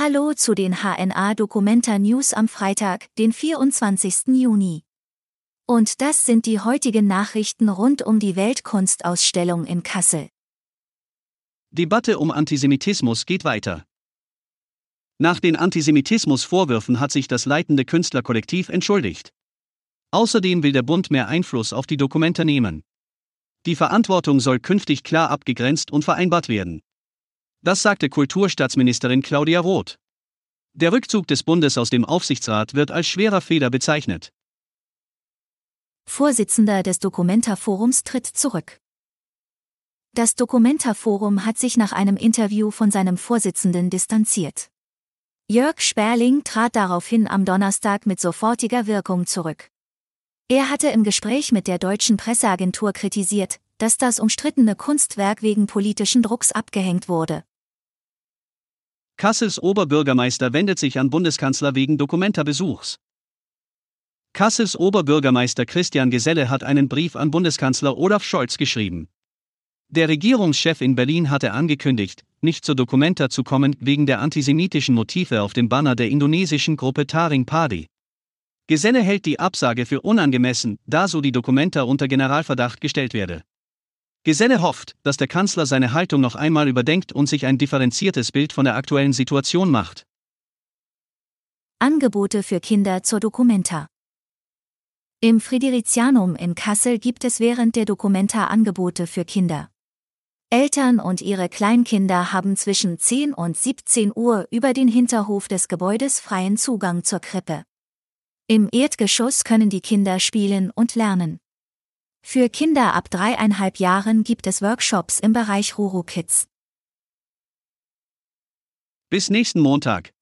Hallo zu den HNA Documenta News am Freitag, den 24. Juni. Und das sind die heutigen Nachrichten rund um die Weltkunstausstellung in Kassel. Debatte um Antisemitismus geht weiter. Nach den Antisemitismusvorwürfen hat sich das leitende Künstlerkollektiv entschuldigt. Außerdem will der Bund mehr Einfluss auf die Dokumenta nehmen. Die Verantwortung soll künftig klar abgegrenzt und vereinbart werden. Das sagte Kulturstaatsministerin Claudia Roth. Der Rückzug des Bundes aus dem Aufsichtsrat wird als schwerer Fehler bezeichnet. Vorsitzender des Documenta-Forums tritt zurück. Das Documenta-Forum hat sich nach einem Interview von seinem Vorsitzenden distanziert. Jörg Sperling trat daraufhin am Donnerstag mit sofortiger Wirkung zurück. Er hatte im Gespräch mit der deutschen Presseagentur kritisiert, dass das umstrittene Kunstwerk wegen politischen Drucks abgehängt wurde. Kassels Oberbürgermeister wendet sich an Bundeskanzler wegen Dokumenta-Besuchs. Kassels Oberbürgermeister Christian Geselle hat einen Brief an Bundeskanzler Olaf Scholz geschrieben. Der Regierungschef in Berlin hatte angekündigt, nicht zur Dokumenta zu kommen wegen der antisemitischen Motive auf dem Banner der indonesischen Gruppe Taring Padi. Geselle hält die Absage für unangemessen, da so die Dokumenta unter Generalverdacht gestellt werde. Geselle hofft, dass der Kanzler seine Haltung noch einmal überdenkt und sich ein differenziertes Bild von der aktuellen Situation macht. Angebote für Kinder zur Dokumenta. Im Fridericianum in Kassel gibt es während der Dokumenta Angebote für Kinder. Eltern und ihre Kleinkinder haben zwischen 10 und 17 Uhr über den Hinterhof des Gebäudes freien Zugang zur Krippe. Im Erdgeschoss können die Kinder spielen und lernen. Für Kinder ab dreieinhalb Jahren gibt es Workshops im Bereich Ruru Kids. Bis nächsten Montag.